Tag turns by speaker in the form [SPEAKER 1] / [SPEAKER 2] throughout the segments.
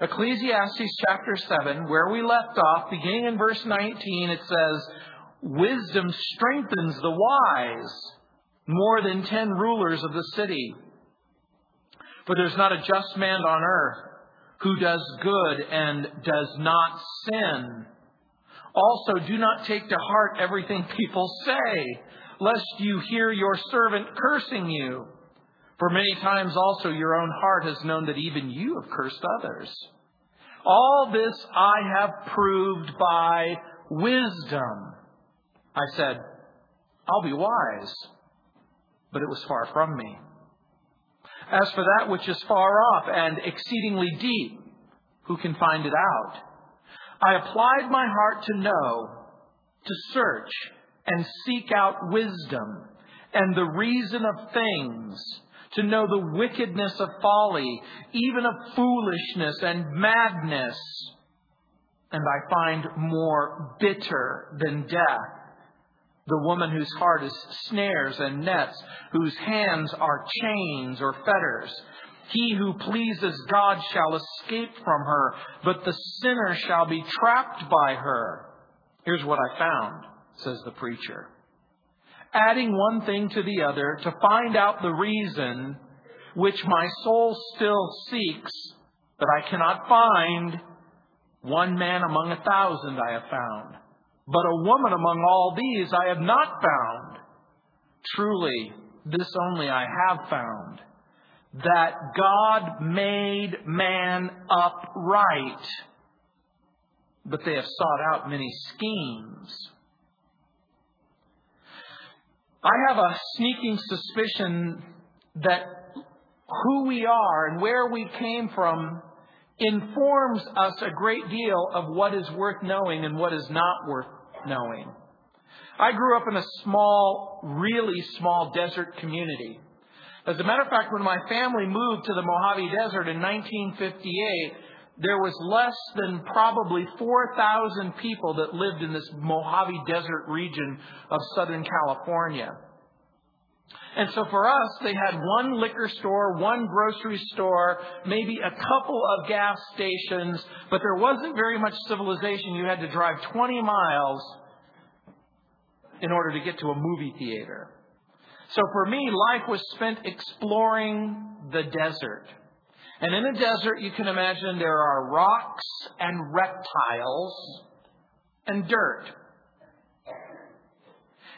[SPEAKER 1] Ecclesiastes chapter 7, where we left off, beginning in verse 19, it says, Wisdom strengthens the wise more than ten rulers of the city. For there's not a just man on earth who does good and does not sin. Also, do not take to heart everything people say, lest you hear your servant cursing you. For many times also your own heart has known that even you have cursed others. All this I have proved by wisdom. I said, I'll be wise. But it was far from me. As for that which is far off and exceedingly deep, who can find it out? I applied my heart to know, to search, and seek out wisdom and the reason of things, to know the wickedness of folly, even of foolishness and madness. And I find more bitter than death the woman whose heart is snares and nets, whose hands are chains or fetters. He who pleases God shall escape from her, but the sinner shall be trapped by her. Here's what I found, says the preacher. Adding one thing to the other to find out the reason which my soul still seeks, but I cannot find, one man among a thousand I have found but a woman among all these I have not found. Truly, this only I have found that God made man upright, but they have sought out many schemes. I have a sneaking suspicion that who we are and where we came from informs us a great deal of what is worth knowing and what is not worth knowing. I grew up in a small, really small desert community. As a matter of fact, when my family moved to the Mojave Desert in 1958, there was less than probably 4,000 people that lived in this Mojave Desert region of Southern California. And so for us, they had one liquor store, one grocery store, maybe a couple of gas stations, but there wasn't very much civilization. You had to drive 20 miles in order to get to a movie theater. So for me, life was spent exploring the desert. And in a desert, you can imagine there are rocks and reptiles and dirt.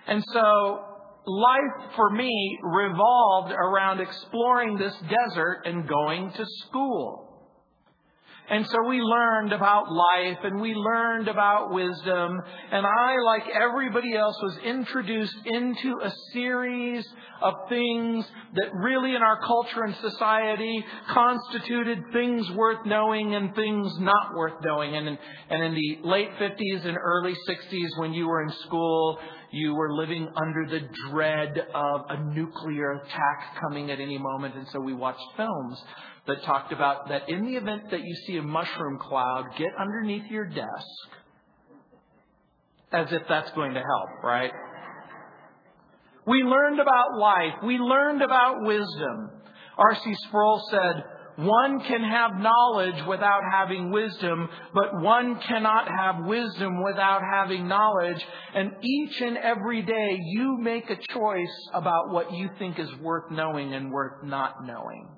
[SPEAKER 1] And so life for me revolved around exploring this desert and going to school. And so we learned about life and we learned about wisdom. And I, like everybody else, was introduced into a series of things that really in our culture and society constituted things worth knowing and things not worth knowing. And in, and in the late 50s and early 60s when you were in school, you were living under the dread of a nuclear attack coming at any moment. And so we watched films that talked about that in the event that you see a mushroom cloud, get underneath your desk as if that's going to help, right? We learned about life. We learned about wisdom. R.C. Sproul said, one can have knowledge without having wisdom, but one cannot have wisdom without having knowledge. And each and every day you make a choice about what you think is worth knowing and worth not knowing.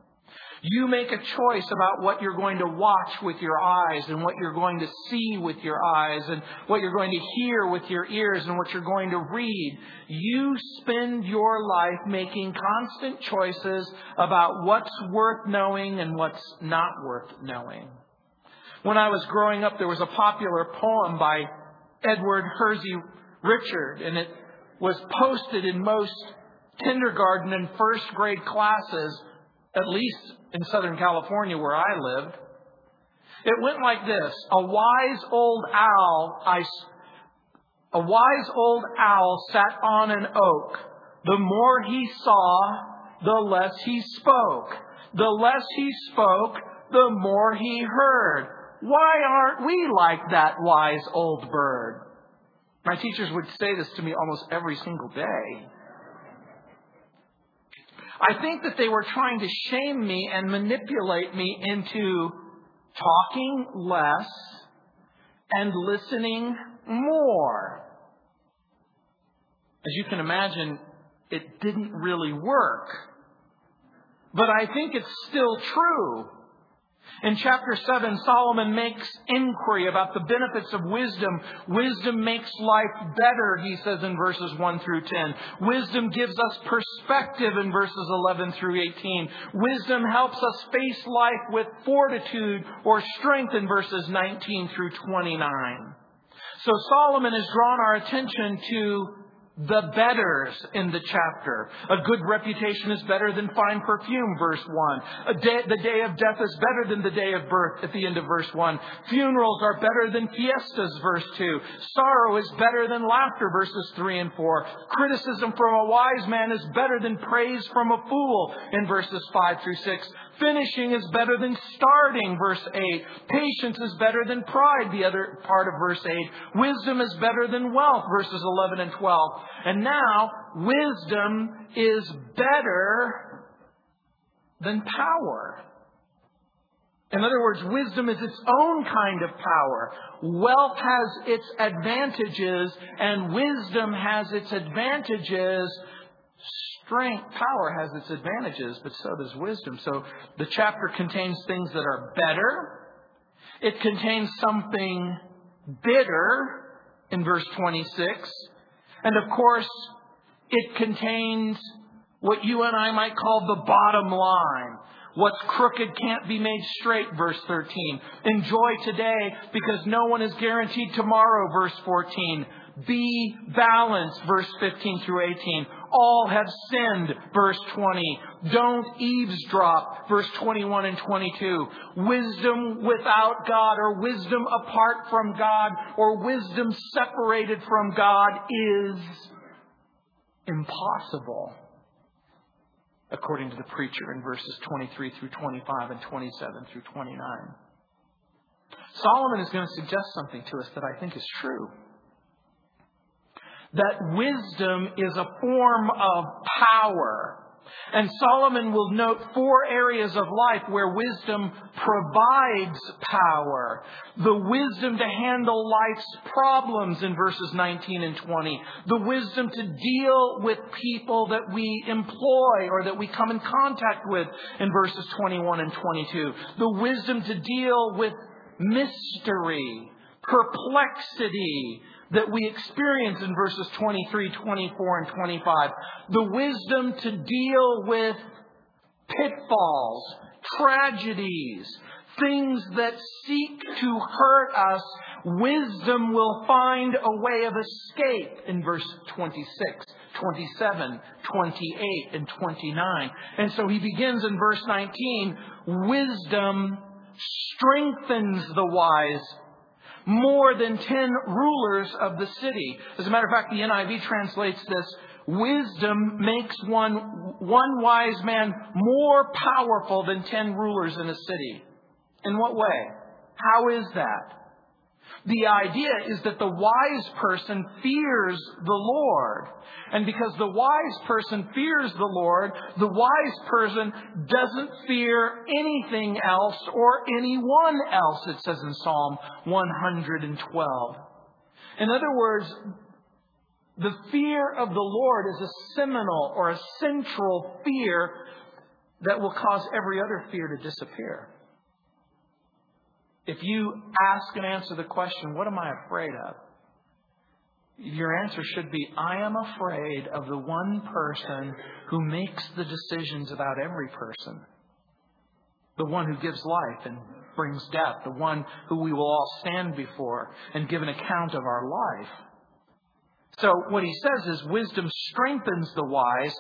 [SPEAKER 1] You make a choice about what you're going to watch with your eyes and what you're going to see with your eyes and what you're going to hear with your ears and what you're going to read. You spend your life making constant choices about what's worth knowing and what's not worth knowing. When I was growing up, there was a popular poem by Edward Hersey Richard, and it was posted in most kindergarten and first grade classes, at least in Southern California where I lived. It went like this. A wise old owl, I, a wise old owl sat on an oak. The more he saw, the less he spoke. The less he spoke, the more he heard. Why aren't we like that wise old bird? My teachers would say this to me almost every single day. I think that they were trying to shame me and manipulate me into talking less and listening more. As you can imagine, it didn't really work. But I think it's still true. In chapter 7, Solomon makes inquiry about the benefits of wisdom. Wisdom makes life better, he says in verses 1 through 10. Wisdom gives us perspective in verses 11 through 18. Wisdom helps us face life with fortitude or strength in verses 19 through 29. So Solomon has drawn our attention to the betters in the chapter. A good reputation is better than fine perfume, verse 1. Day, the day of death is better than the day of birth, at the end of verse 1. Funerals are better than fiestas, verse 2. Sorrow is better than laughter, verses 3 and 4. Criticism from a wise man is better than praise from a fool, in verses 5 through 6. Finishing is better than starting, verse 8. Patience is better than pride, the other part of verse 8. Wisdom is better than wealth, verses 11 and 12. And now, wisdom is better than power. In other words, wisdom is its own kind of power. Wealth has its advantages, and wisdom has its advantages strength, power has its advantages, but so does wisdom. So the chapter contains things that are better. It contains something bitter in verse 26. And of course, it contains what you and I might call the bottom line. What's crooked can't be made straight, verse 13. Enjoy today because no one is guaranteed tomorrow, verse 14. Be balanced, verse 15 through 18. All have sinned, verse 20. Don't eavesdrop, verse 21 and 22. Wisdom without God, or wisdom apart from God, or wisdom separated from God is impossible, according to the preacher in verses 23 through 25 and 27 through 29. Solomon is going to suggest something to us that I think is true that wisdom is a form of power. And Solomon will note four areas of life where wisdom provides power. The wisdom to handle life's problems in verses 19 and 20. The wisdom to deal with people that we employ or that we come in contact with in verses 21 and 22. The wisdom to deal with mystery, perplexity, that we experience in verses 23, 24, and 25. The wisdom to deal with pitfalls, tragedies, things that seek to hurt us. Wisdom will find a way of escape in verse 26. 27, 28, and 29. And so he begins in verse 19, wisdom strengthens the wise more than ten rulers of the city. As a matter of fact, the NIV translates this wisdom makes one, one wise man more powerful than ten rulers in a city. In what way? How is that? The idea is that the wise person fears the Lord. And because the wise person fears the Lord, the wise person doesn't fear anything else or anyone else, it says in Psalm 112. In other words, the fear of the Lord is a seminal or a central fear that will cause every other fear to disappear. If you ask and answer the question, What am I afraid of? Your answer should be, I am afraid of the one person who makes the decisions about every person. The one who gives life and brings death. The one who we will all stand before and give an account of our life. So what he says is wisdom strengthens the wise.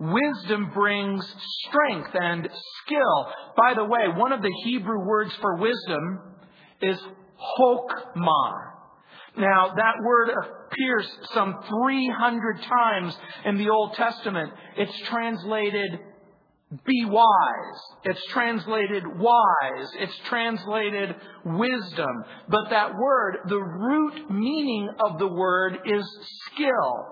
[SPEAKER 1] Wisdom brings strength and skill. By the way, one of the Hebrew words for wisdom is chokmah. Now, that word appears some 300 times in the Old Testament. It's translated be wise. It's translated wise. It's translated wisdom. But that word, the root meaning of the word is skill.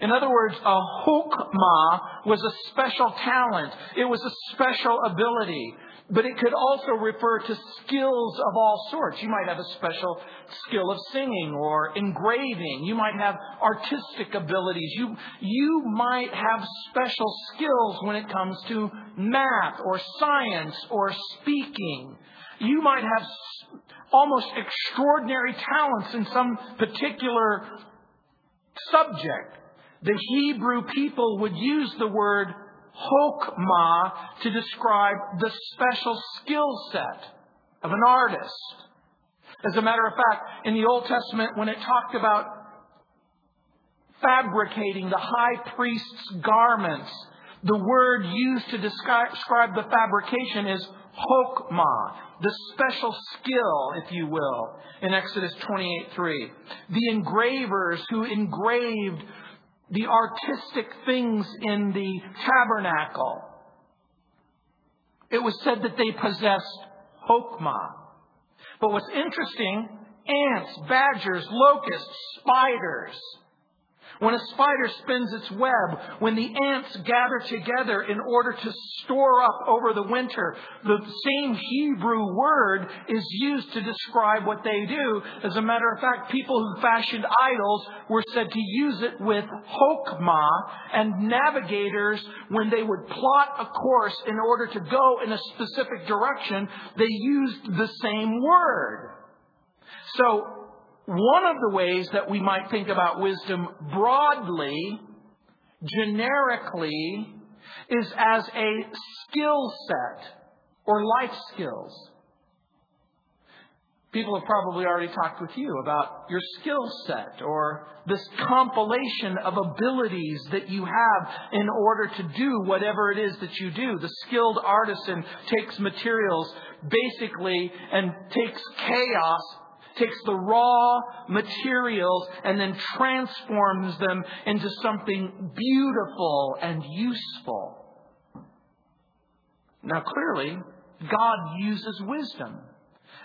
[SPEAKER 1] In other words, a chokmah was a special talent. It was a special ability. But it could also refer to skills of all sorts. You might have a special skill of singing or engraving. You might have artistic abilities. You, you might have special skills when it comes to math or science or speaking. You might have almost extraordinary talents in some particular subject. The Hebrew people would use the word chokmah to describe the special skill set of an artist. As a matter of fact, in the Old Testament, when it talked about fabricating the high priest's garments, the word used to describe the fabrication is chokmah, the special skill, if you will, in Exodus 28:3. The engravers who engraved the artistic things in the tabernacle. It was said that they possessed chokmah. But what's interesting, ants, badgers, locusts, spiders, when a spider spins its web, when the ants gather together in order to store up over the winter, the same Hebrew word is used to describe what they do. As a matter of fact, people who fashioned idols were said to use it with chokmah, and navigators, when they would plot a course in order to go in a specific direction, they used the same word. So one of the ways that we might think about wisdom broadly, generically, is as a skill set or life skills. People have probably already talked with you about your skill set or this compilation of abilities that you have in order to do whatever it is that you do. The skilled artisan takes materials basically and takes chaos takes the raw materials and then transforms them into something beautiful and useful. Now, clearly, God uses wisdom.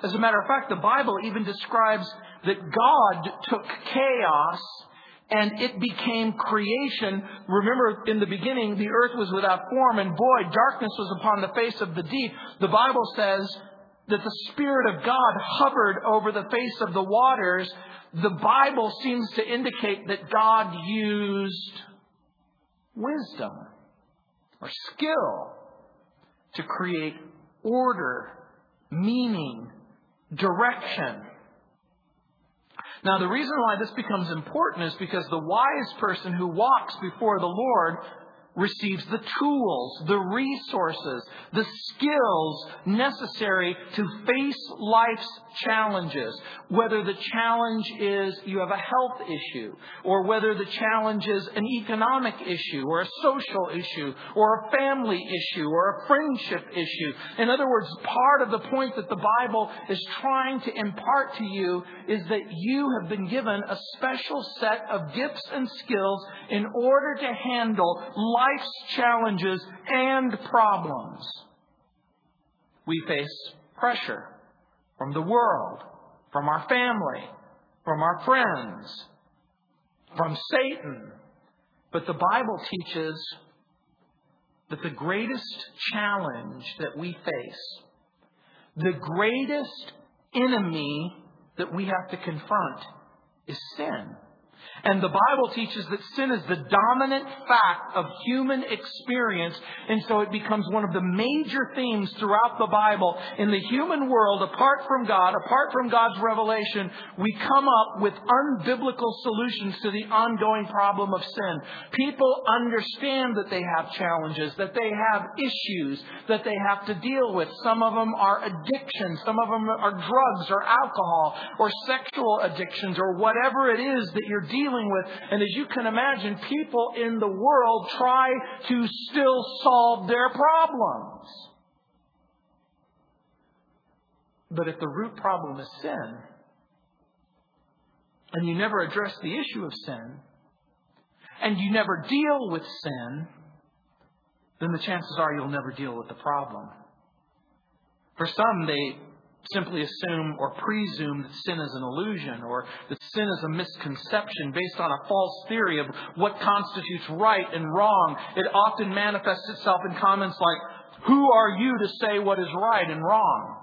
[SPEAKER 1] As a matter of fact, the Bible even describes that God took chaos and it became creation. Remember, in the beginning, the earth was without form and void. Darkness was upon the face of the deep. The Bible says that the Spirit of God hovered over the face of the waters, the Bible seems to indicate that God used wisdom or skill to create order, meaning, direction. Now, the reason why this becomes important is because the wise person who walks before the Lord receives the tools, the resources, the skills necessary to face life's challenges. Whether the challenge is you have a health issue, or whether the challenge is an economic issue, or a social issue, or a family issue, or a friendship issue. In other words, part of the point that the Bible is trying to impart to you is that you have been given a special set of gifts and skills in order to handle life life's challenges and problems. We face pressure from the world, from our family, from our friends, from Satan. But the Bible teaches that the greatest challenge that we face, the greatest enemy that we have to confront is sin. And the Bible teaches that sin is the dominant fact of human experience. And so it becomes one of the major themes throughout the Bible. In the human world, apart from God, apart from God's revelation, we come up with unbiblical solutions to the ongoing problem of sin. People understand that they have challenges, that they have issues that they have to deal with. Some of them are addictions. Some of them are drugs or alcohol or sexual addictions or whatever it is that you're dealing with. And as you can imagine, people in the world try to still solve their problems. But if the root problem is sin, and you never address the issue of sin, and you never deal with sin, then the chances are you'll never deal with the problem. For some, they simply assume or presume that sin is an illusion or that sin is a misconception based on a false theory of what constitutes right and wrong. It often manifests itself in comments like, Who are you to say what is right and wrong?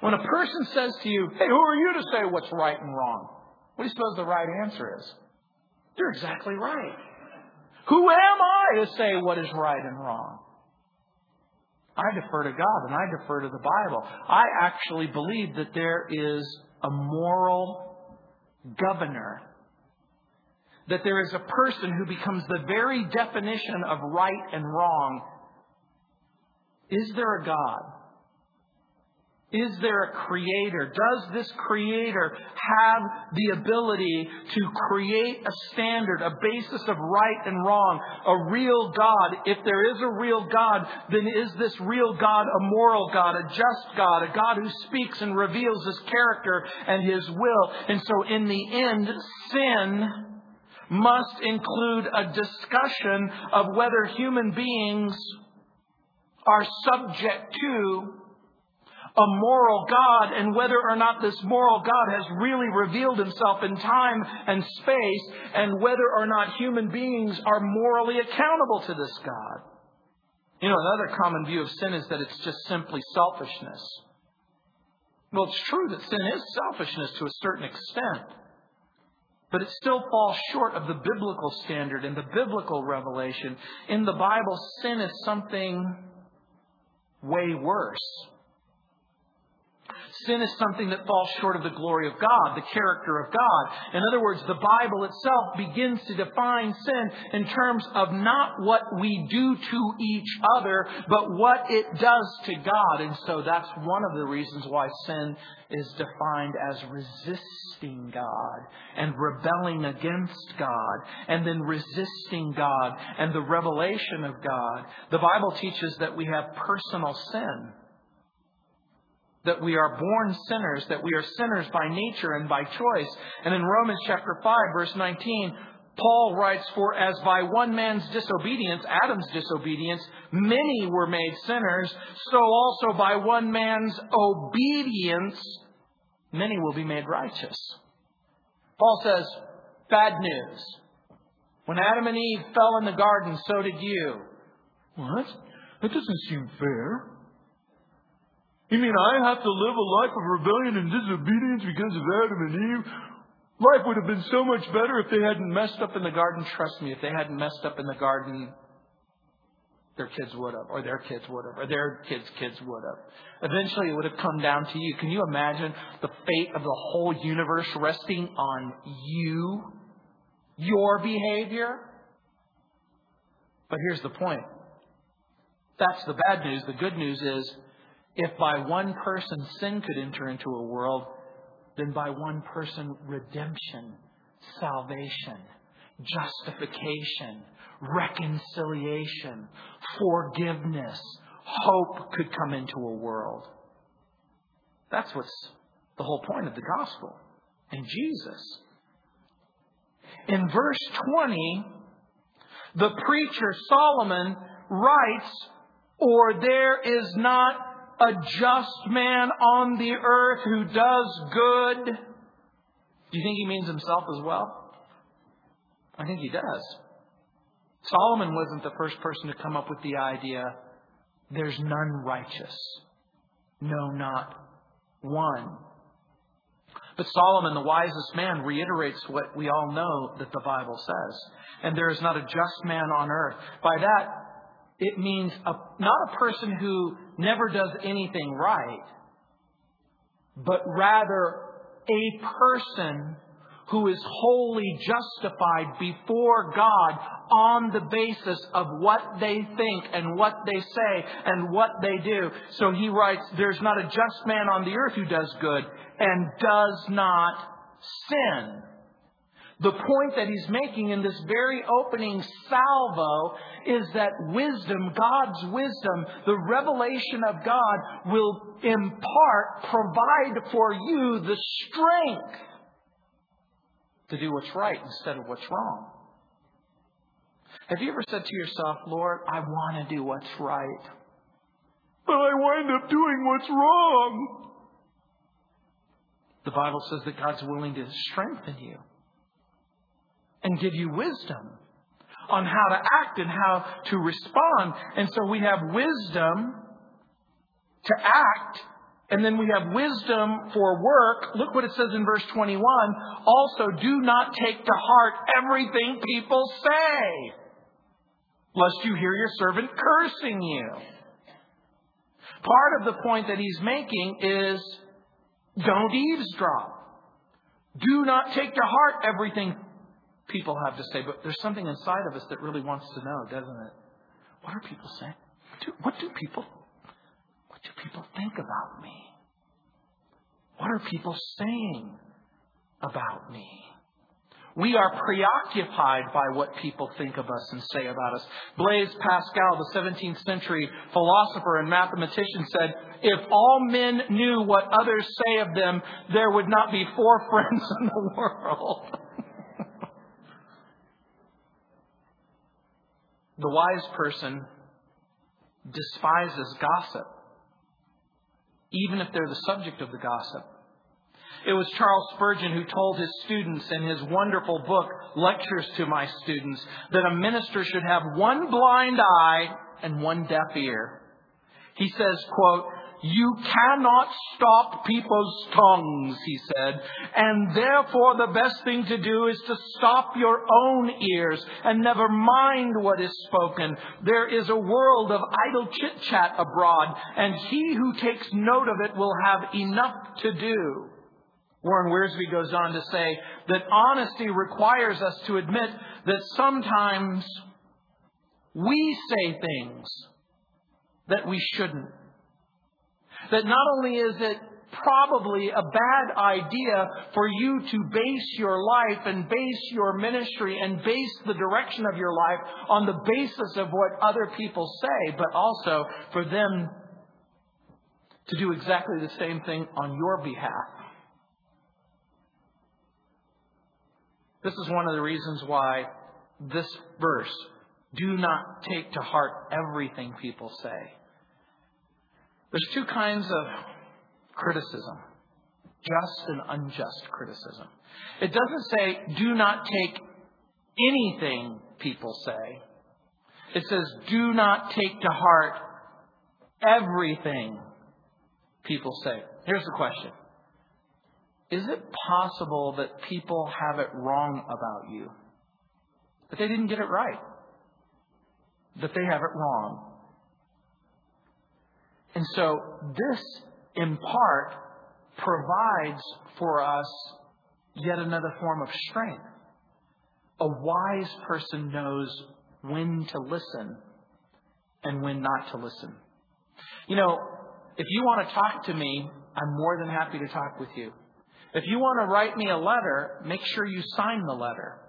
[SPEAKER 1] When a person says to you, Hey, who are you to say what's right and wrong? What do you suppose the right answer is? You're exactly right. Who am I to say what is right and wrong? I defer to God and I defer to the Bible. I actually believe that there is a moral governor. That there is a person who becomes the very definition of right and wrong. Is there a God? Is there a creator? Does this creator have the ability to create a standard, a basis of right and wrong, a real God? If there is a real God, then is this real God a moral God, a just God, a God who speaks and reveals his character and his will? And so in the end, sin must include a discussion of whether human beings are subject to a moral God and whether or not this moral God has really revealed himself in time and space and whether or not human beings are morally accountable to this God. You know, another common view of sin is that it's just simply selfishness. Well, it's true that sin is selfishness to a certain extent, but it still falls short of the biblical standard and the biblical revelation. In the Bible, sin is something way worse. Sin is something that falls short of the glory of God, the character of God. In other words, the Bible itself begins to define sin in terms of not what we do to each other, but what it does to God. And so that's one of the reasons why sin is defined as resisting God and rebelling against God and then resisting God and the revelation of God. The Bible teaches that we have personal sin that we are born sinners, that we are sinners by nature and by choice. And in Romans chapter 5 verse 19, Paul writes, For as by one man's disobedience, Adam's disobedience, many were made sinners, so also by one man's obedience, many will be made righteous. Paul says, bad news. When Adam and Eve fell in the garden, so did you.
[SPEAKER 2] What? That doesn't seem fair. You mean I have to live a life of rebellion and disobedience because of Adam and Eve? Life would have been so much better if they hadn't messed up in the garden.
[SPEAKER 1] Trust me, if they hadn't messed up in the garden, their kids would have, or their kids would have, or their kids' kids would have. Eventually, it would have come down to you. Can you imagine the fate of the whole universe resting on you? Your behavior? But here's the point. That's the bad news. The good news is if by one person sin could enter into a world, then by one person redemption, salvation, justification, reconciliation, forgiveness, hope could come into a world. That's what's the whole point of the gospel and Jesus. In verse 20, the preacher Solomon writes, Or there is not a just man on the earth who does good. Do you think he means himself as well? I think he does. Solomon wasn't the first person to come up with the idea there's none righteous. No, not one. But Solomon, the wisest man, reiterates what we all know that the Bible says. And there is not a just man on earth. By that, it means a, not a person who never does anything right, but rather a person who is wholly justified before God on the basis of what they think and what they say and what they do. So he writes, There's not a just man on the earth who does good and does not sin. The point that he's making in this very opening salvo is that wisdom, God's wisdom, the revelation of God will impart, provide for you the strength to do what's right instead of what's wrong. Have you ever said to yourself, Lord, I want to do what's right,
[SPEAKER 2] but I wind up doing what's wrong?
[SPEAKER 1] The Bible says that God's willing to strengthen you and give you wisdom. on how to act and how to respond. And so we have wisdom to act and then we have wisdom for work. Look what it says in verse 21. Also, do not take to heart everything people say, lest you hear your servant cursing you. Part of the point that he's making is don't eavesdrop. Do not take to heart everything people have to say. But there's something inside of us that really wants to know, doesn't it? What are people saying? What do, what do people what do people think about me? What are people saying about me? We are preoccupied by what people think of us and say about us. Blaise Pascal, the 17th century philosopher and mathematician, said, If all men knew what others say of them, there would not be four friends in the world. The wise person despises gossip even if they're the subject of the gossip. It was Charles Spurgeon who told his students in his wonderful book, Lectures to My Students, that a minister should have one blind eye and one deaf ear. He says, quote, you cannot stop people's tongues, he said, and therefore the best thing to do is to stop your own ears and never mind what is spoken. There is a world of idle chit chat abroad, and he who takes note of it will have enough to do. Warren Wiersbe goes on to say that honesty requires us to admit that sometimes we say things that we shouldn't. That not only is it probably a bad idea for you to base your life and base your ministry and base the direction of your life on the basis of what other people say, but also for them to do exactly the same thing on your behalf. This is one of the reasons why this verse, do not take to heart everything people say. There's two kinds of criticism just and unjust criticism. It doesn't say, do not take anything people say. It says, do not take to heart everything people say. Here's the question Is it possible that people have it wrong about you? That they didn't get it right? That they have it wrong? And so this, in part, provides for us yet another form of strength. A wise person knows when to listen and when not to listen. You know, if you want to talk to me, I'm more than happy to talk with you. If you want to write me a letter, make sure you sign the letter.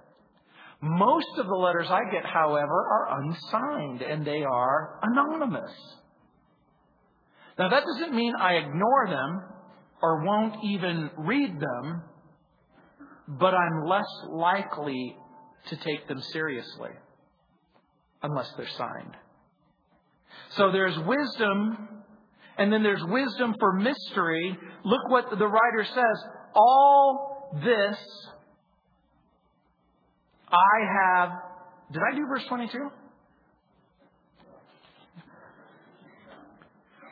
[SPEAKER 1] Most of the letters I get, however, are unsigned and they are anonymous. Now, that doesn't mean I ignore them or won't even read them, but I'm less likely to take them seriously unless they're signed. So there's wisdom, and then there's wisdom for mystery. Look what the writer says. All this I have. Did I do verse 22?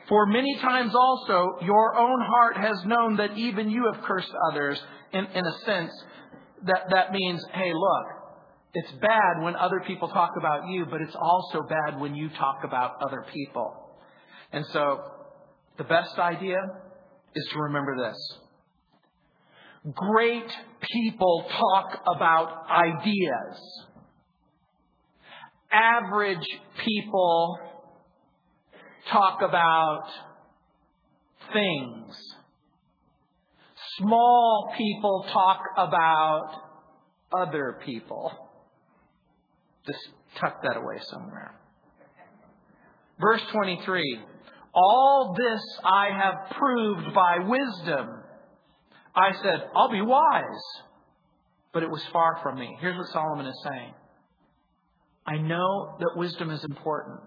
[SPEAKER 1] For many times also your own heart has known that even you have cursed others. In, in a sense, that, that means, hey, look, it's bad when other people talk about you, but it's also bad when you talk about other people. And so, the best idea is to remember this. Great people talk about ideas. Average people talk about things. Small people talk about other people. Just tuck that away somewhere. Verse 23 All this I have proved by wisdom. I said, I'll be wise. But it was far from me. Here's what Solomon is saying I know that wisdom is important.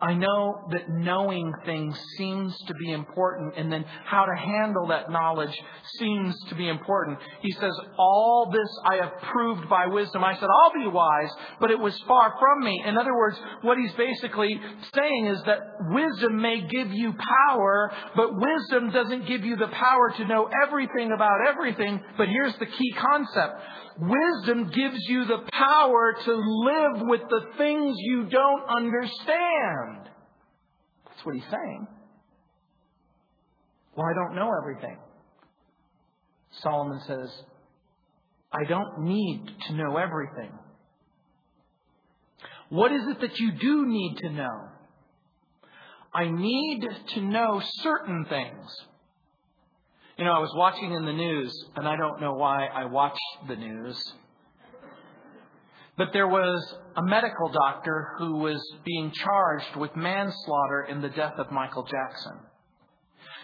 [SPEAKER 1] I know that knowing things seems to be important, and then how to handle that knowledge seems to be important. He says, All this I have proved by wisdom. I said, I'll be wise, but it was far from me. In other words, what he's basically saying is that wisdom may give you power, but wisdom doesn't give you the power to know everything about everything. But here's the key concept Wisdom gives you the power to live with the things you don't understand. That's what he's saying. Well, I don't know everything. Solomon says, I don't need to know everything. What is it that you do need to know? I need to know certain things. You know, I was watching in the news, and I don't know why I watched the news, but there was a medical doctor who was being charged with manslaughter in the death of Michael Jackson.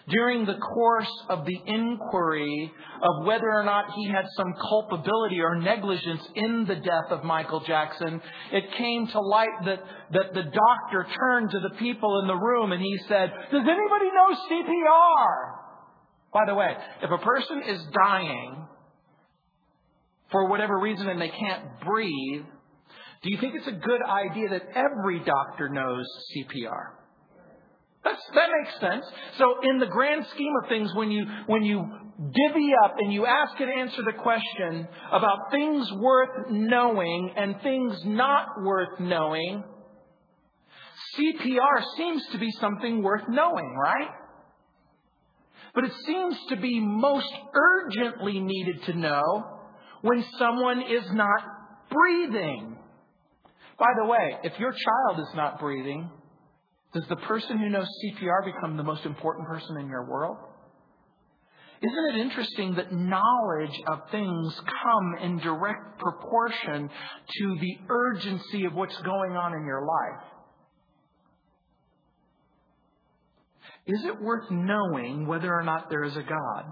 [SPEAKER 1] During the course of the inquiry of whether or not he had some culpability or negligence in the death of Michael Jackson, it came to light that, that the doctor turned to the people in the room and he said, Does anybody know CPR? By the way, if a person is dying for whatever reason and they can't breathe, do you think it's a good idea that every doctor knows CPR? That's, that makes sense. So in the grand scheme of things, when you, when you divvy up and you ask and answer the question about things worth knowing and things not worth knowing, CPR seems to be something worth knowing, right? But it seems to be most urgently needed to know when someone is not breathing. By the way, if your child is not breathing, does the person who knows CPR become the most important person in your world? Isn't it interesting that knowledge of things come in direct proportion to the urgency of what's going on in your life? Is it worth knowing whether or not there is a God?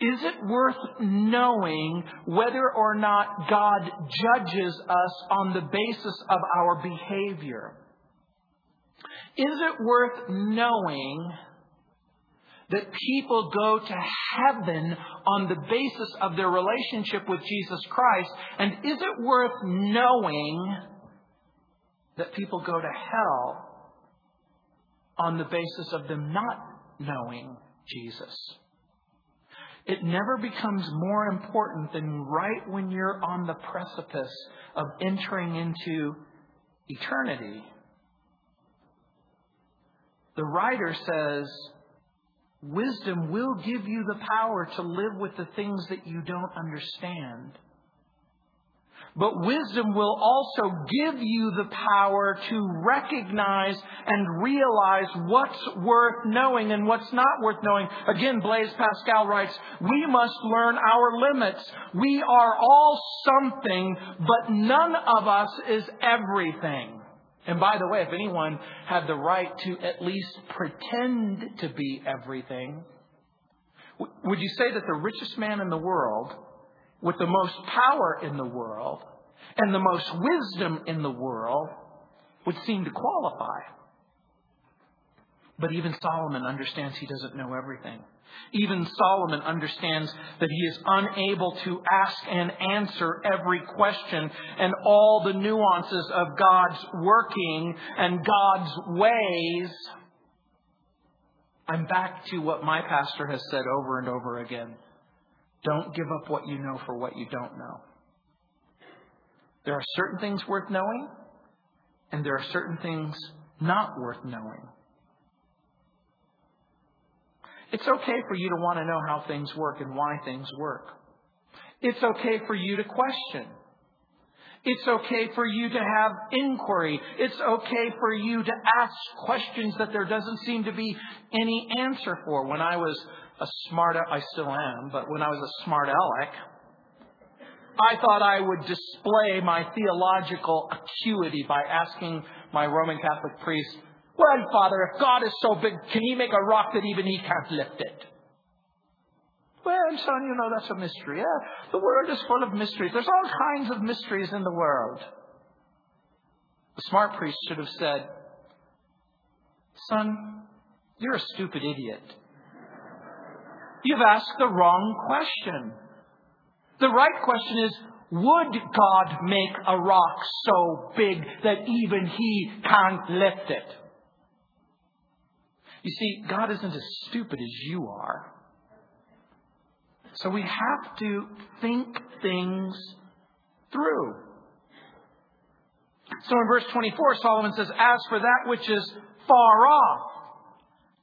[SPEAKER 1] Is it worth knowing whether or not God judges us on the basis of our behavior? Is it worth knowing that people go to heaven on the basis of their relationship with Jesus Christ? And is it worth knowing that people go to hell on the basis of them not knowing Jesus. It never becomes more important than right when you're on the precipice of entering into eternity. The writer says, Wisdom will give you the power to live with the things that you don't understand. But wisdom will also give you the power to recognize and realize what's worth knowing and what's not worth knowing. Again, Blaise Pascal writes, we must learn our limits. We are all something, but none of us is everything. And by the way, if anyone had the right to at least pretend to be everything, would you say that the richest man in the world with the most power in the world and the most wisdom in the world would seem to qualify. But even Solomon understands he doesn't know everything. Even Solomon understands that he is unable to ask and answer every question and all the nuances of God's working and God's ways. I'm back to what my pastor has said over and over again. Don't give up what you know for what you don't know. There are certain things worth knowing, and there are certain things not worth knowing. It's okay for you to want to know how things work and why things work. It's okay for you to question. It's okay for you to have inquiry. It's okay for you to ask questions that there doesn't seem to be any answer for. When I was a smart, I still am, but when I was a smart aleck, I thought I would display my theological acuity by asking my Roman Catholic priest, Well, Father, if God is so big, can he make a rock that even he can't lift it? Well, son, you know, that's a mystery. Yeah, the world is full of mysteries. There's all kinds of mysteries in the world. The smart priest should have said, Son, you're a stupid idiot. You've asked the wrong question. The right question is, would God make a rock so big that even He can't lift it? You see, God isn't as stupid as you are. So we have to think things through. So in verse 24, Solomon says, As for that which is far off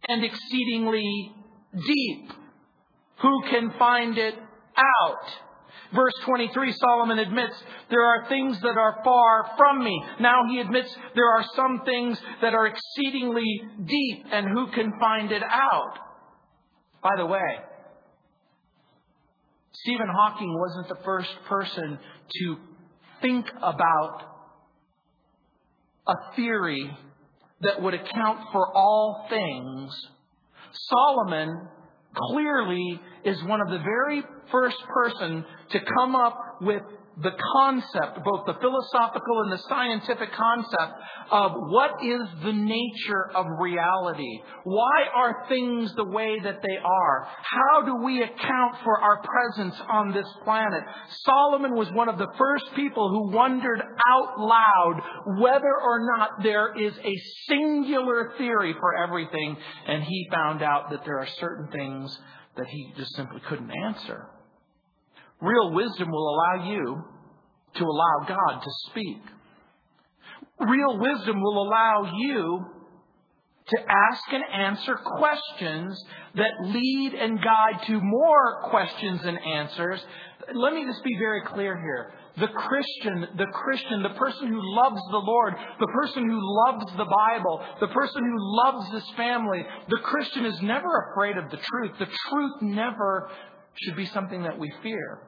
[SPEAKER 1] and exceedingly deep, who can find it out? Verse 23, Solomon admits there are things that are far from me. Now he admits there are some things that are exceedingly deep, and who can find it out? By the way, Stephen Hawking wasn't the first person to think about a theory that would account for all things. Solomon clearly is one of the very first person to come up with the concept, both the philosophical and the scientific concept of what is the nature of reality? Why are things the way that they are? How do we account for our presence on this planet? Solomon was one of the first people who wondered out loud whether or not there is a singular theory for everything, and he found out that there are certain things that he just simply couldn't answer. Real wisdom will allow you to allow God to speak. Real wisdom will allow you to ask and answer questions that lead and guide to more questions and answers. Let me just be very clear here. The Christian, the Christian, the person who loves the Lord, the person who loves the Bible, the person who loves this family, the Christian is never afraid of the truth. The truth never should be something that we fear.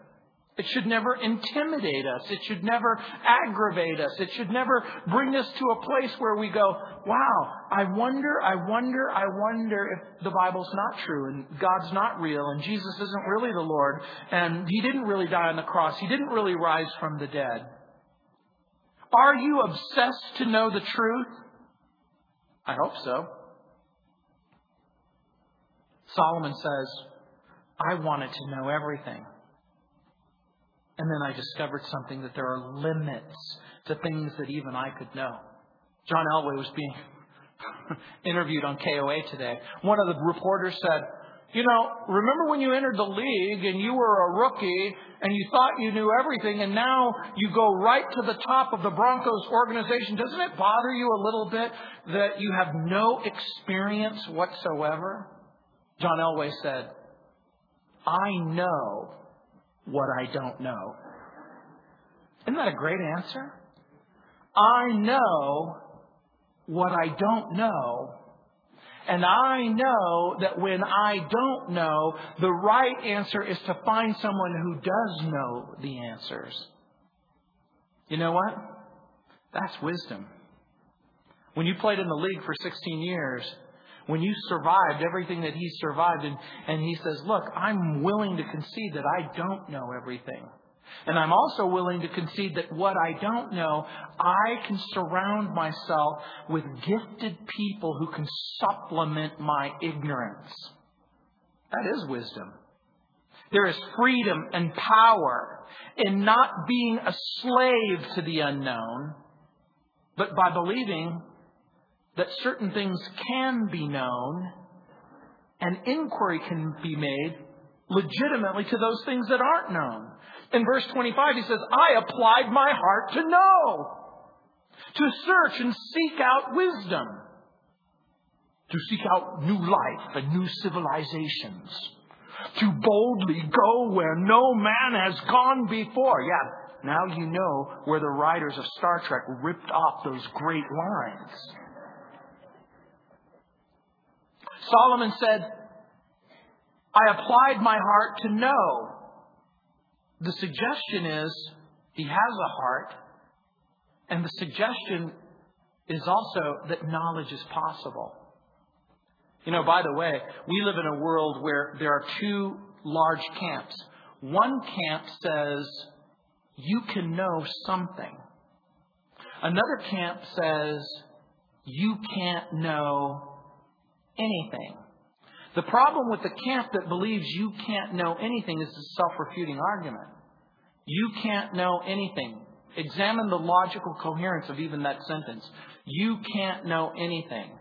[SPEAKER 1] It should never intimidate us. It should never aggravate us. It should never bring us to a place where we go, wow, I wonder, I wonder, I wonder if the Bible's not true and God's not real and Jesus isn't really the Lord and He didn't really die on the cross. He didn't really rise from the dead. Are you obsessed to know the truth? I hope so. Solomon says, I wanted to know everything. And then I discovered something that there are limits to things that even I could know. John Elway was being interviewed on KOA today. One of the reporters said, you know, remember when you entered the league and you were a rookie and you thought you knew everything and now you go right to the top of the Broncos organization? Doesn't it bother you a little bit that you have no experience whatsoever? John Elway said, I know what I don't know. Isn't that a great answer? I know what I don't know. And I know that when I don't know, the right answer is to find someone who does know the answers. You know what? That's wisdom. When you played in the league for 16 years, when you survived everything that he survived, and, and he says, Look, I'm willing to concede that I don't know everything. And I'm also willing to concede that what I don't know, I can surround myself with gifted people who can supplement my ignorance. That is wisdom. There is freedom and power in not being a slave to the unknown, but by believing that certain things can be known and inquiry can be made legitimately to those things that aren't known. In verse 25, he says, I applied my heart to know, to search and seek out wisdom, to seek out new life and new civilizations, to boldly go where no man has gone before. Yeah, now you know where the writers of Star Trek ripped off those great lines. Solomon said, I applied my heart to know. The suggestion is he has a heart, and the suggestion is also that knowledge is possible. You know, by the way, we live in a world where there are two large camps. One camp says you can know something. Another camp says you can't know anything. The problem with the camp that believes you can't know anything is a self-refuting argument. You can't know anything. Examine the logical coherence of even that sentence. You can't know anything.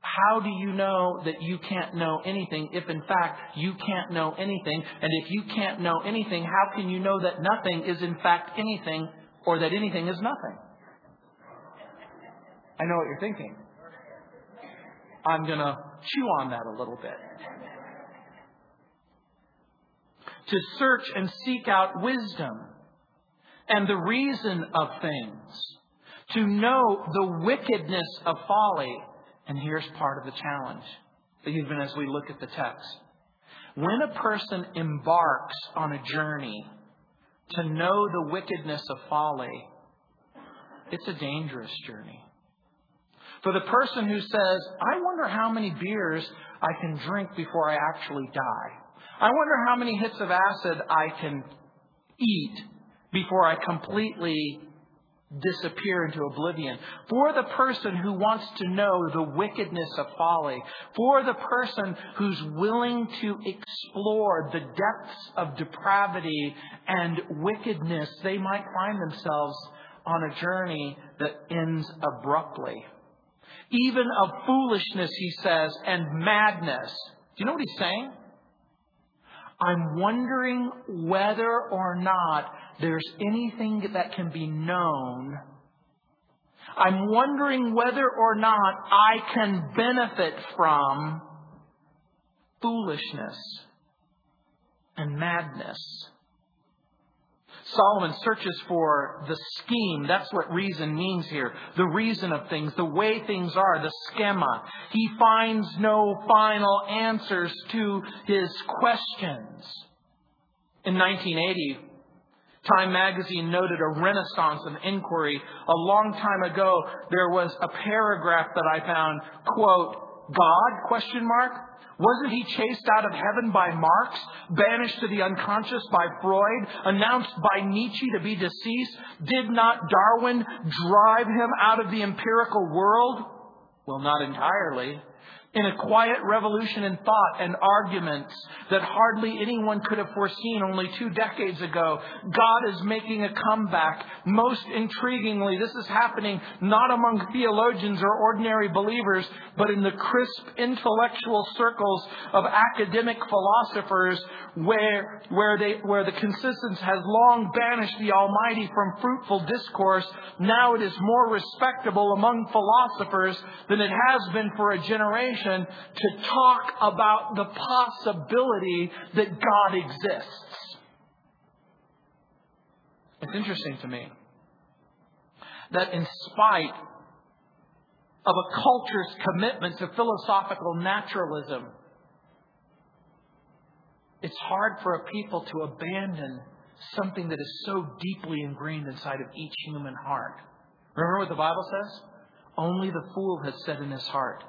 [SPEAKER 1] How do you know that you can't know anything if in fact you can't know anything? And if you can't know anything, how can you know that nothing is in fact anything or that anything is nothing? I know what you're thinking. I'm going to chew on that a little bit. To search and seek out wisdom and the reason of things. To know the wickedness of folly. And here's part of the challenge, even as we look at the text. When a person embarks on a journey to know the wickedness of folly, it's a dangerous journey. For the person who says, I wonder how many beers I can drink before I actually die. I wonder how many hits of acid I can eat before I completely disappear into oblivion. For the person who wants to know the wickedness of folly. For the person who's willing to explore the depths of depravity and wickedness, they might find themselves on a journey that ends abruptly even of foolishness, he says, and madness. Do you know what he's saying? I'm wondering whether or not there's anything that can be known. I'm wondering whether or not I can benefit from foolishness and madness. Solomon searches for the scheme. That's what reason means here. The reason of things, the way things are, the schema. He finds no final answers to his questions. In 1980, Time magazine noted a renaissance of inquiry. A long time ago, there was a paragraph that I found, quote, God, question mark, wasn't he chased out of heaven by Marx, banished to the unconscious by Freud, announced by Nietzsche to be deceased? Did not Darwin drive him out of the empirical world? Well, not entirely in a quiet revolution in thought and arguments that hardly anyone could have foreseen only two decades ago. God is making a comeback. Most intriguingly, this is happening not among theologians or ordinary believers, but in the crisp intellectual circles of academic philosophers where, where, they, where the consensus has long banished the Almighty from fruitful discourse. Now it is more respectable among philosophers than it has been for a generation to talk about the possibility that God exists. It's interesting to me that in spite of a culture's commitment to philosophical naturalism, it's hard for a people to abandon something that is so deeply ingrained inside of each human heart. Remember what the Bible says? Only the fool has said in his heart,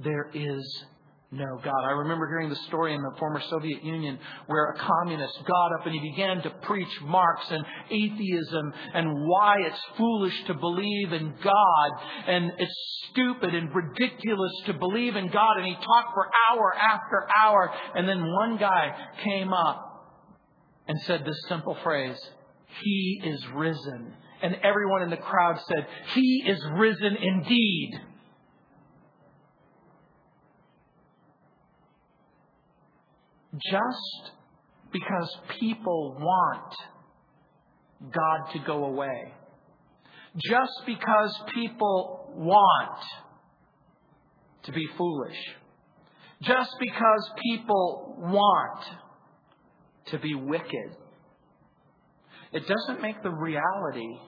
[SPEAKER 1] there is no God. I remember hearing the story in the former Soviet Union where a communist got up and he began to preach Marx and atheism and why it's foolish to believe in God and it's stupid and ridiculous to believe in God. And he talked for hour after hour. And then one guy came up and said this simple phrase, He is risen. And everyone in the crowd said, He is risen indeed. Just because people want God to go away. Just because people want to be foolish. Just because people want to be wicked. It doesn't make the reality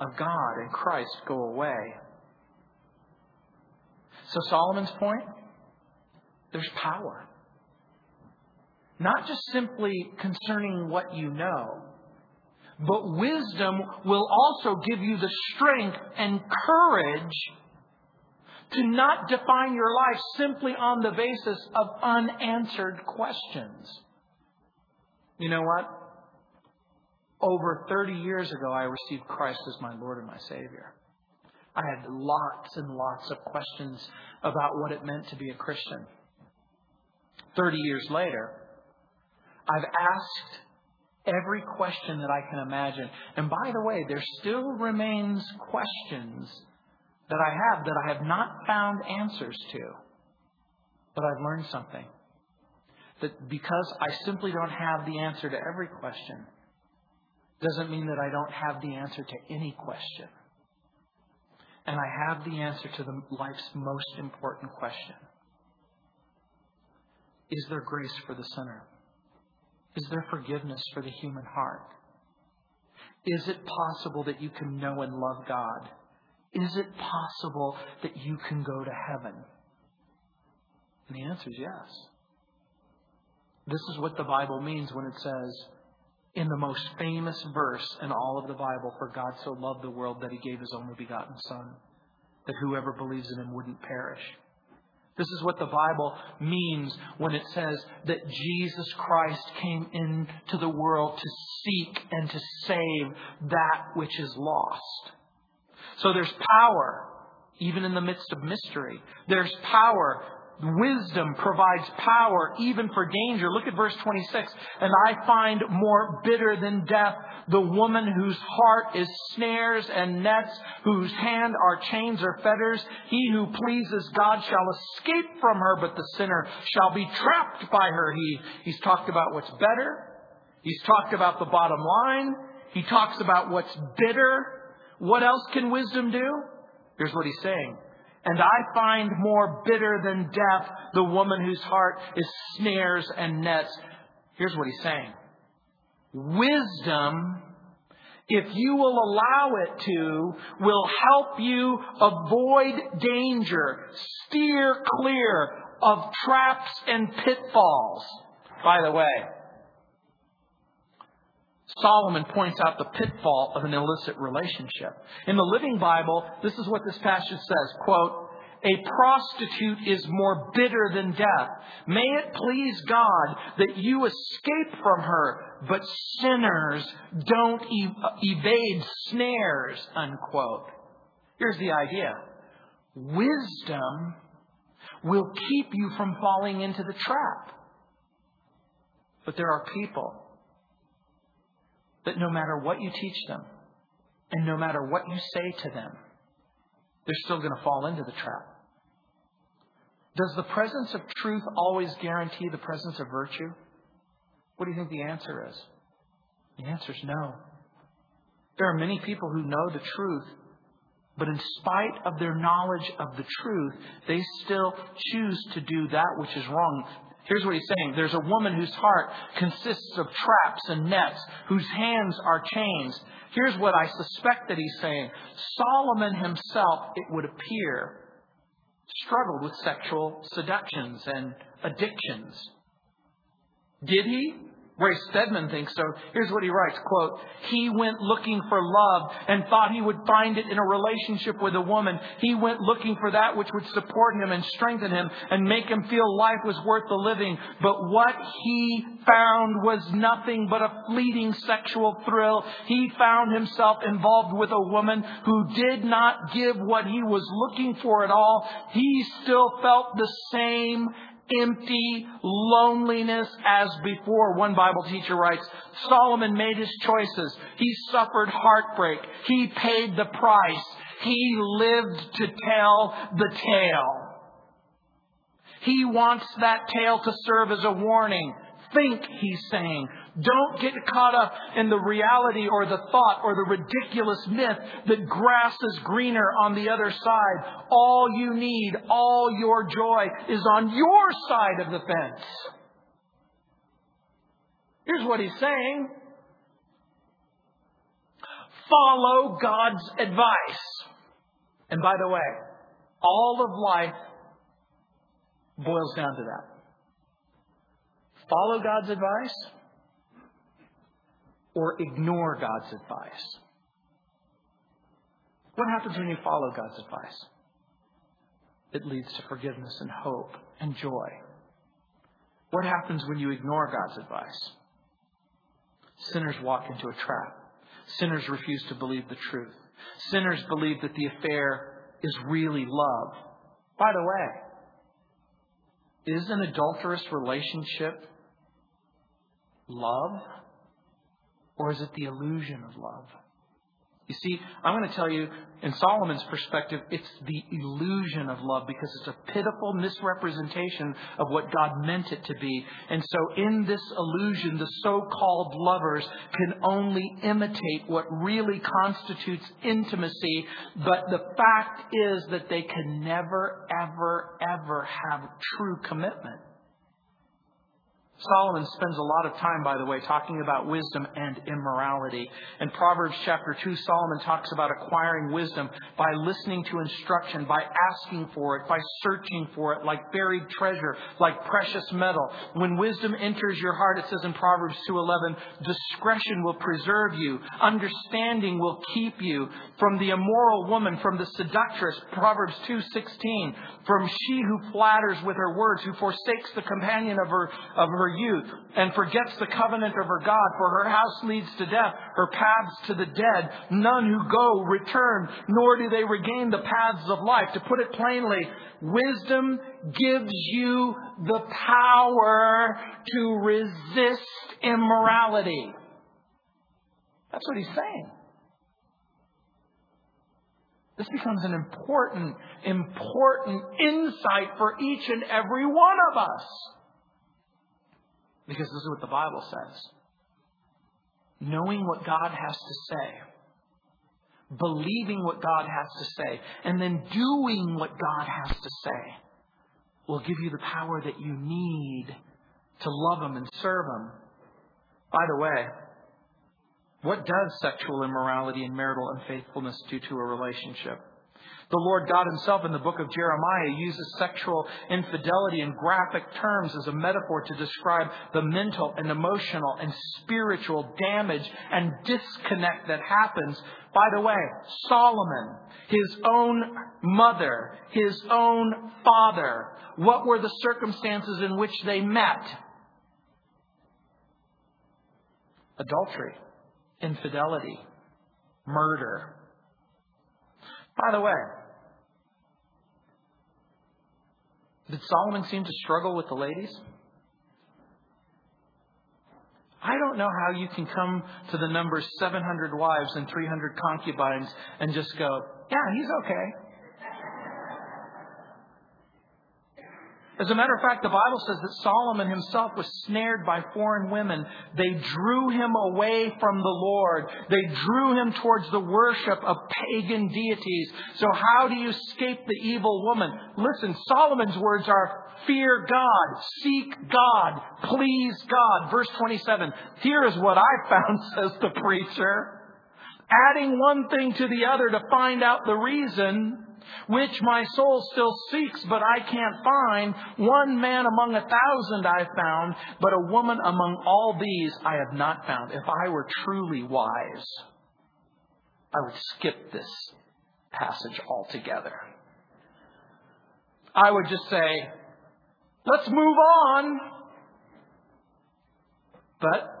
[SPEAKER 1] of God and Christ go away. So, Solomon's point there's power. Not just simply concerning what you know, but wisdom will also give you the strength and courage to not define your life simply on the basis of unanswered questions. You know what? Over 30 years ago, I received Christ as my Lord and my Savior. I had lots and lots of questions about what it meant to be a Christian. 30 years later, I've asked every question that I can imagine. And by the way, there still remains questions that I have that I have not found answers to. But I've learned something. That because I simply don't have the answer to every question, doesn't mean that I don't have the answer to any question. And I have the answer to the life's most important question. Is there grace for the sinner? Is there forgiveness for the human heart? Is it possible that you can know and love God? Is it possible that you can go to heaven? And the answer is yes. This is what the Bible means when it says, in the most famous verse in all of the Bible, for God so loved the world that he gave his only begotten Son, that whoever believes in him wouldn't perish. This is what the Bible means when it says that Jesus Christ came into the world to seek and to save that which is lost. So there's power, even in the midst of mystery. There's power Wisdom provides power even for danger. Look at verse 26. And I find more bitter than death the woman whose heart is snares and nets, whose hand are chains or fetters. He who pleases God shall escape from her, but the sinner shall be trapped by her. He, he's talked about what's better. He's talked about the bottom line. He talks about what's bitter. What else can wisdom do? Here's what he's saying. And I find more bitter than death the woman whose heart is snares and nets. Here's what he's saying. Wisdom, if you will allow it to, will help you avoid danger, steer clear of traps and pitfalls. By the way, Solomon points out the pitfall of an illicit relationship. In the Living Bible, this is what this passage says, quote, a prostitute is more bitter than death. May it please God that you escape from her, but sinners don't evade snares, unquote. Here's the idea. Wisdom will keep you from falling into the trap. But there are people that no matter what you teach them, and no matter what you say to them, they're still going to fall into the trap. Does the presence of truth always guarantee the presence of virtue? What do you think the answer is? The answer is no. There are many people who know the truth, but in spite of their knowledge of the truth, they still choose to do that which is wrong. Here's what he's saying. There's a woman whose heart consists of traps and nets, whose hands are chains. Here's what I suspect that he's saying. Solomon himself, it would appear, struggled with sexual seductions and addictions. Did he? Ray Stedman thinks so. Here's what he writes, quote, He went looking for love and thought he would find it in a relationship with a woman. He went looking for that which would support him and strengthen him and make him feel life was worth the living. But what he found was nothing but a fleeting sexual thrill. He found himself involved with a woman who did not give what he was looking for at all. He still felt the same empty loneliness as before. One Bible teacher writes, Solomon made his choices. He suffered heartbreak. He paid the price. He lived to tell the tale. He wants that tale to serve as a warning. Think, he's saying. Don't get caught up in the reality or the thought or the ridiculous myth that grass is greener on the other side. All you need, all your joy is on your side of the fence. Here's what he's saying. Follow God's advice. And by the way, all of life boils down to that. Follow God's advice or ignore God's advice. What happens when you follow God's advice? It leads to forgiveness and hope and joy. What happens when you ignore God's advice? Sinners walk into a trap. Sinners refuse to believe the truth. Sinners believe that the affair is really love. By the way, is an adulterous relationship love? Or is it the illusion of love? You see, I'm going to tell you, in Solomon's perspective, it's the illusion of love because it's a pitiful misrepresentation of what God meant it to be. And so, in this illusion, the so called lovers can only imitate what really constitutes intimacy, but the fact is that they can never, ever, ever have true commitment. Solomon spends a lot of time, by the way, talking about wisdom and immorality. In Proverbs chapter 2, Solomon talks about acquiring wisdom by listening to instruction, by asking for it, by searching for it, like buried treasure, like precious metal. When wisdom enters your heart, it says in Proverbs 2.11, discretion will preserve you. Understanding will keep you from the immoral woman, from the seductress. Proverbs 2.16, from she who flatters with her words, who forsakes the companion of her, of her youth and forgets the covenant of her God, for her house leads to death, her paths to the dead. None who go return, nor do they regain the paths of life. To put it plainly, wisdom gives you the power to resist immorality. That's what he's saying. This becomes an important, important insight for each and every one of us. Because this is what the Bible says. Knowing what God has to say, believing what God has to say, and then doing what God has to say will give you the power that you need to love Him and serve Him. By the way, what does sexual immorality and marital unfaithfulness do to a relationship? The Lord God Himself in the book of Jeremiah uses sexual infidelity in graphic terms as a metaphor to describe the mental and emotional and spiritual damage and disconnect that happens. By the way, Solomon, his own mother, his own father, what were the circumstances in which they met? Adultery, infidelity, murder. By the way, Did Solomon seem to struggle with the ladies? I don't know how you can come to the numbers 700 wives and 300 concubines and just go, yeah, he's okay. As a matter of fact, the Bible says that Solomon himself was snared by foreign women. They drew him away from the Lord. They drew him towards the worship of pagan deities. So how do you escape the evil woman? Listen, Solomon's words are fear God, seek God, please God. Verse 27. Here is what I found, says the preacher. Adding one thing to the other to find out the reason which my soul still seeks, but I can't find. One man among a thousand I found, but a woman among all these I have not found. If I were truly wise, I would skip this passage altogether. I would just say, let's move on. But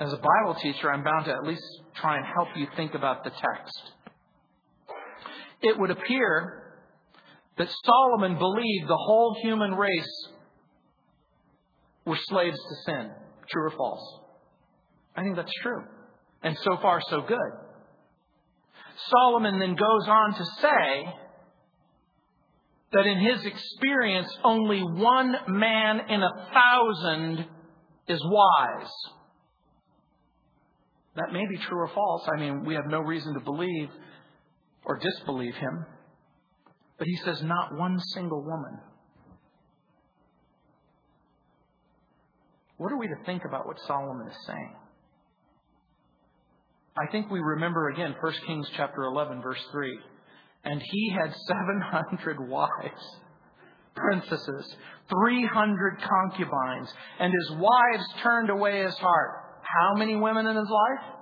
[SPEAKER 1] as a Bible teacher, I'm bound to at least try and help you think about the text it would appear that Solomon believed the whole human race were slaves to sin. True or false? I think that's true. And so far, so good. Solomon then goes on to say that in his experience, only one man in a thousand is wise. That may be true or false. I mean, we have no reason to believe or disbelieve him. But he says, not one single woman. What are we to think about what Solomon is saying? I think we remember again 1 Kings chapter 11 verse 3. And he had 700 wives, princesses, 300 concubines, and his wives turned away his heart. How many women in his life?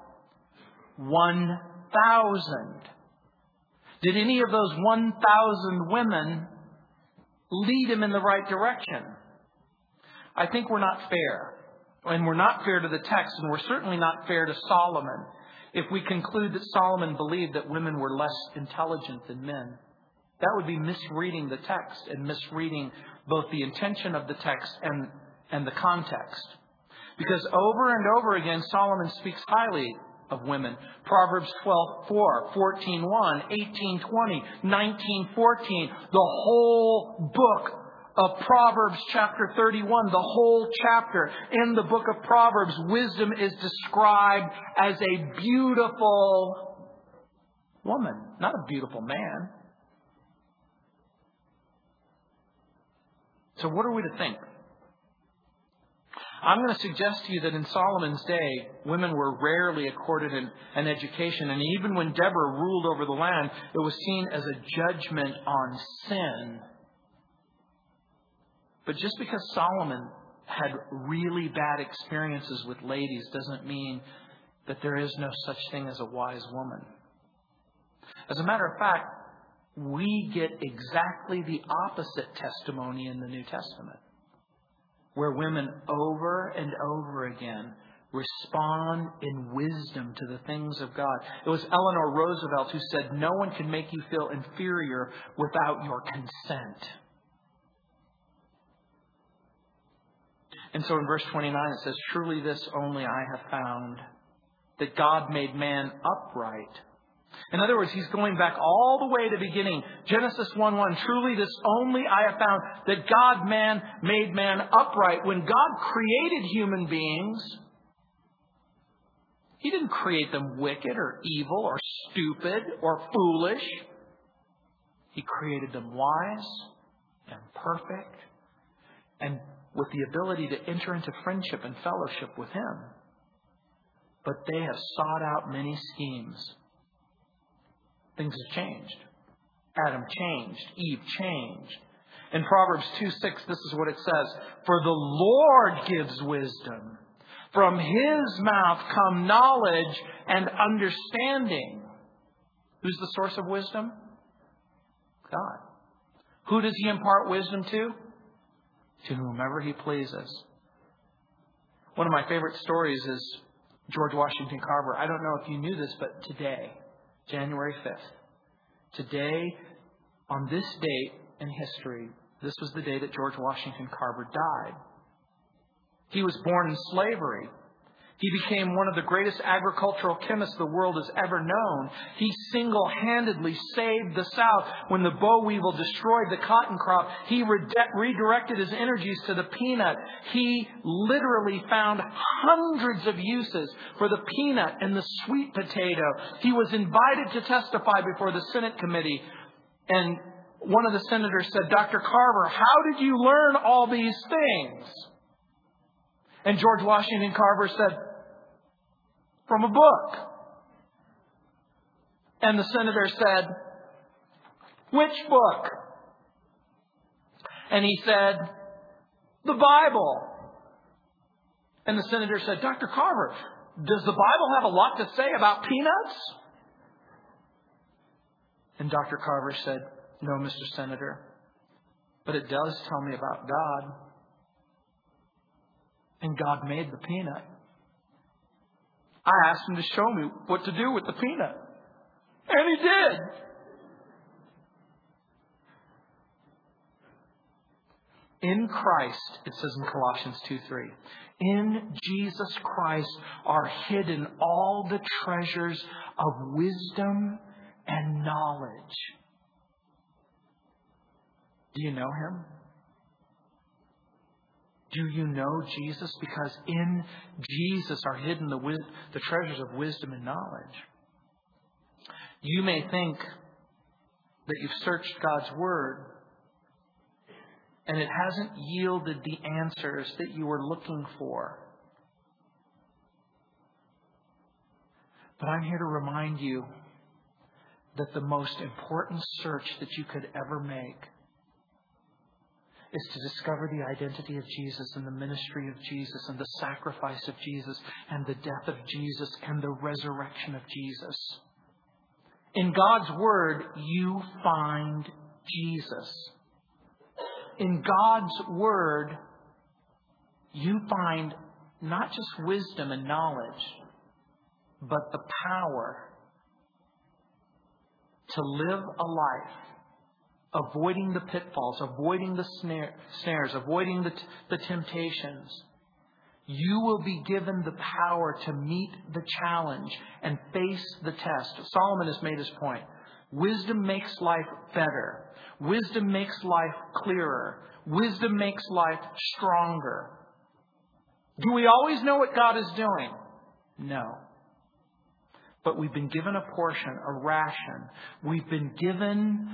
[SPEAKER 1] 1,000. Did any of those 1,000 women lead him in the right direction? I think we're not fair. And we're not fair to the text, and we're certainly not fair to Solomon. if we conclude that Solomon believed that women were less intelligent than men. That would be misreading the text and misreading both the intention of the text and, and the context. Because over and over again, Solomon speaks highly of women. Proverbs 12, 4, 14, 1, 18, 20, 19, 14. The whole book of Proverbs chapter 31, the whole chapter in the book of Proverbs, wisdom is described as a beautiful woman, not a beautiful man. So what are we to think? I'm going to suggest to you that in Solomon's day, women were rarely accorded an, an, education. And even when Deborah ruled over the land, it was seen as a judgment on sin. But just because Solomon had really bad experiences with ladies doesn't mean that there is no such thing as a wise woman. As a matter of fact, we get exactly the opposite testimony in the New Testament, where women over and over again respond in wisdom to the things of God. It was Eleanor Roosevelt who said, No one can make you feel inferior without your consent. And so in verse 29 it says, Truly this only I have found, that God made man upright in other words, he's going back all the way to the beginning. Genesis 1 1. Truly, this only I have found that God man made man upright. When God created human beings, he didn't create them wicked or evil or stupid or foolish. He created them wise and perfect and with the ability to enter into friendship and fellowship with Him. But they have sought out many schemes Things have changed. Adam changed. Eve changed. In Proverbs 2 6, this is what it says For the Lord gives wisdom. From his mouth come knowledge and understanding. Who's the source of wisdom? God. Who does he impart wisdom to? To whomever he pleases. One of my favorite stories is George Washington Carver. I don't know if you knew this, but today, January 5th. Today, on this date in history, this was the day that George Washington Carver died. He was born in slavery. He became one of the greatest agricultural chemists the world has ever known. He single handedly saved the South when the boll weevil destroyed the cotton crop. He redirected his energies to the peanut. He literally found hundreds of uses for the peanut and the sweet potato. He was invited to testify before the Senate committee. And one of the senators said, Dr. Carver, how did you learn all these things? And George Washington Carver said, from a book. And the senator said, Which book? And he said, The Bible. And the senator said, Dr. Carver, does the Bible have a lot to say about peanuts? And Dr. Carver said, No, Mr. Senator, but it does tell me about God. And God made the peanut. I asked him to show me what to do with the peanut. And he did. In Christ, it says in Colossians 2 3, in Jesus Christ are hidden all the treasures of wisdom and knowledge. Do you know him? Do you know Jesus? Because in Jesus are hidden the, the treasures of wisdom and knowledge. You may think that you've searched God's Word and it hasn't yielded the answers that you were looking for. But I'm here to remind you that the most important search that you could ever make is to discover the identity of Jesus and the ministry of Jesus and the sacrifice of Jesus and the death of Jesus and the resurrection of Jesus. In God's Word, you find Jesus. In God's Word, you find not just wisdom and knowledge, but the power to live a life avoiding the pitfalls, avoiding the snare, snares, avoiding the, the temptations. You will be given the power to meet the challenge and face the test. Solomon has made his point. Wisdom makes life better. Wisdom makes life clearer. Wisdom makes life stronger. Do we always know what God is doing? No. But we've been given a portion, a ration. We've been given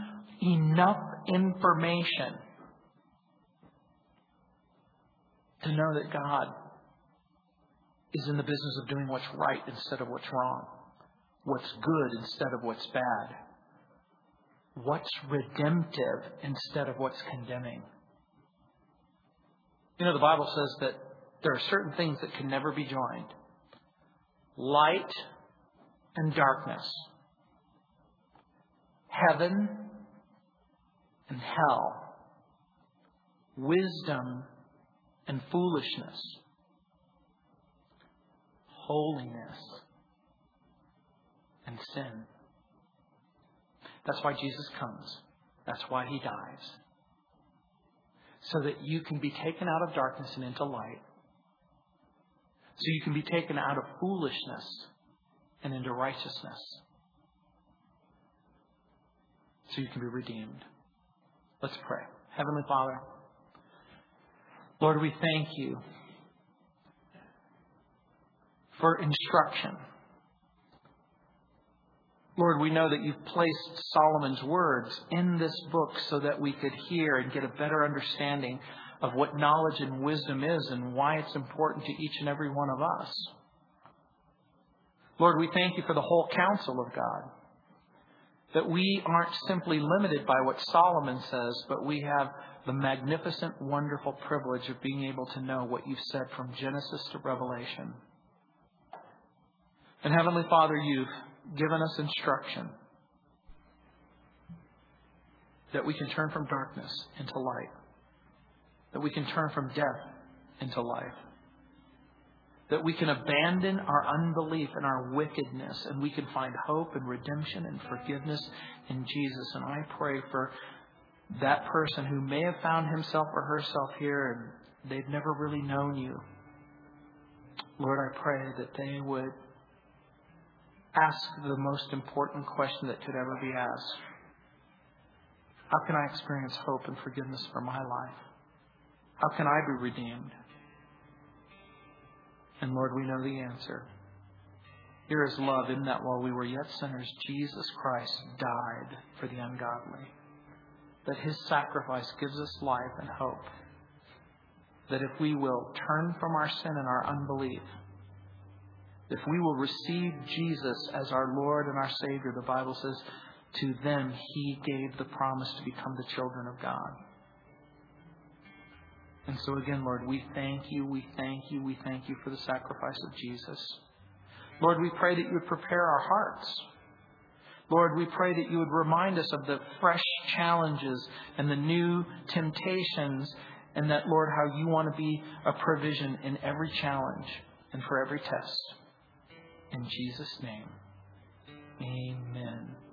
[SPEAKER 1] enough information to know that God is in the business of doing what's right instead of what's wrong, what's good instead of what's bad, what's redemptive instead of what's condemning. You know, the Bible says that there are certain things that can never be joined light and darkness, heaven and hell, wisdom and foolishness, holiness and sin. That's why Jesus comes. That's why he dies. So that you can be taken out of darkness and into light so you can be taken out of foolishness and into righteousness. So you can be redeemed. Let's pray. Heavenly Father, Lord, we thank you for instruction. Lord, we know that you've placed Solomon's words in this book so that we could hear and get a better understanding of what knowledge and wisdom is and why it's important to each and every one of us. Lord, we thank you for the whole counsel of God. That we aren't simply limited by what Solomon says, but we have the magnificent, wonderful privilege of being able to know what you've said from Genesis to Revelation. And Heavenly Father, you've given us instruction that we can turn from darkness into light that we can turn from death into life. That we can abandon our unbelief and our wickedness and we can find hope and redemption and forgiveness in Jesus. And I pray for that person who may have found himself or herself here and they've never really known you. Lord, I pray that they would ask the most important question that could ever be asked. How can I experience hope and forgiveness for my life? How can I be redeemed? And Lord, we know the answer. Here is love in that while we were yet sinners, Jesus Christ died for the ungodly. That his sacrifice gives us life and hope. That if we will turn from our sin and our unbelief, if we will receive Jesus as our Lord and our Savior, the Bible says, to them he gave the promise to become the children of God. And so again, Lord, we thank you, we thank you, we thank you for the sacrifice of Jesus. Lord, we pray that you would prepare our hearts. Lord, we pray that you would remind us of the fresh challenges and the new temptations, and that, Lord, how you want to be a provision in every challenge and for every test. In Jesus' name, amen.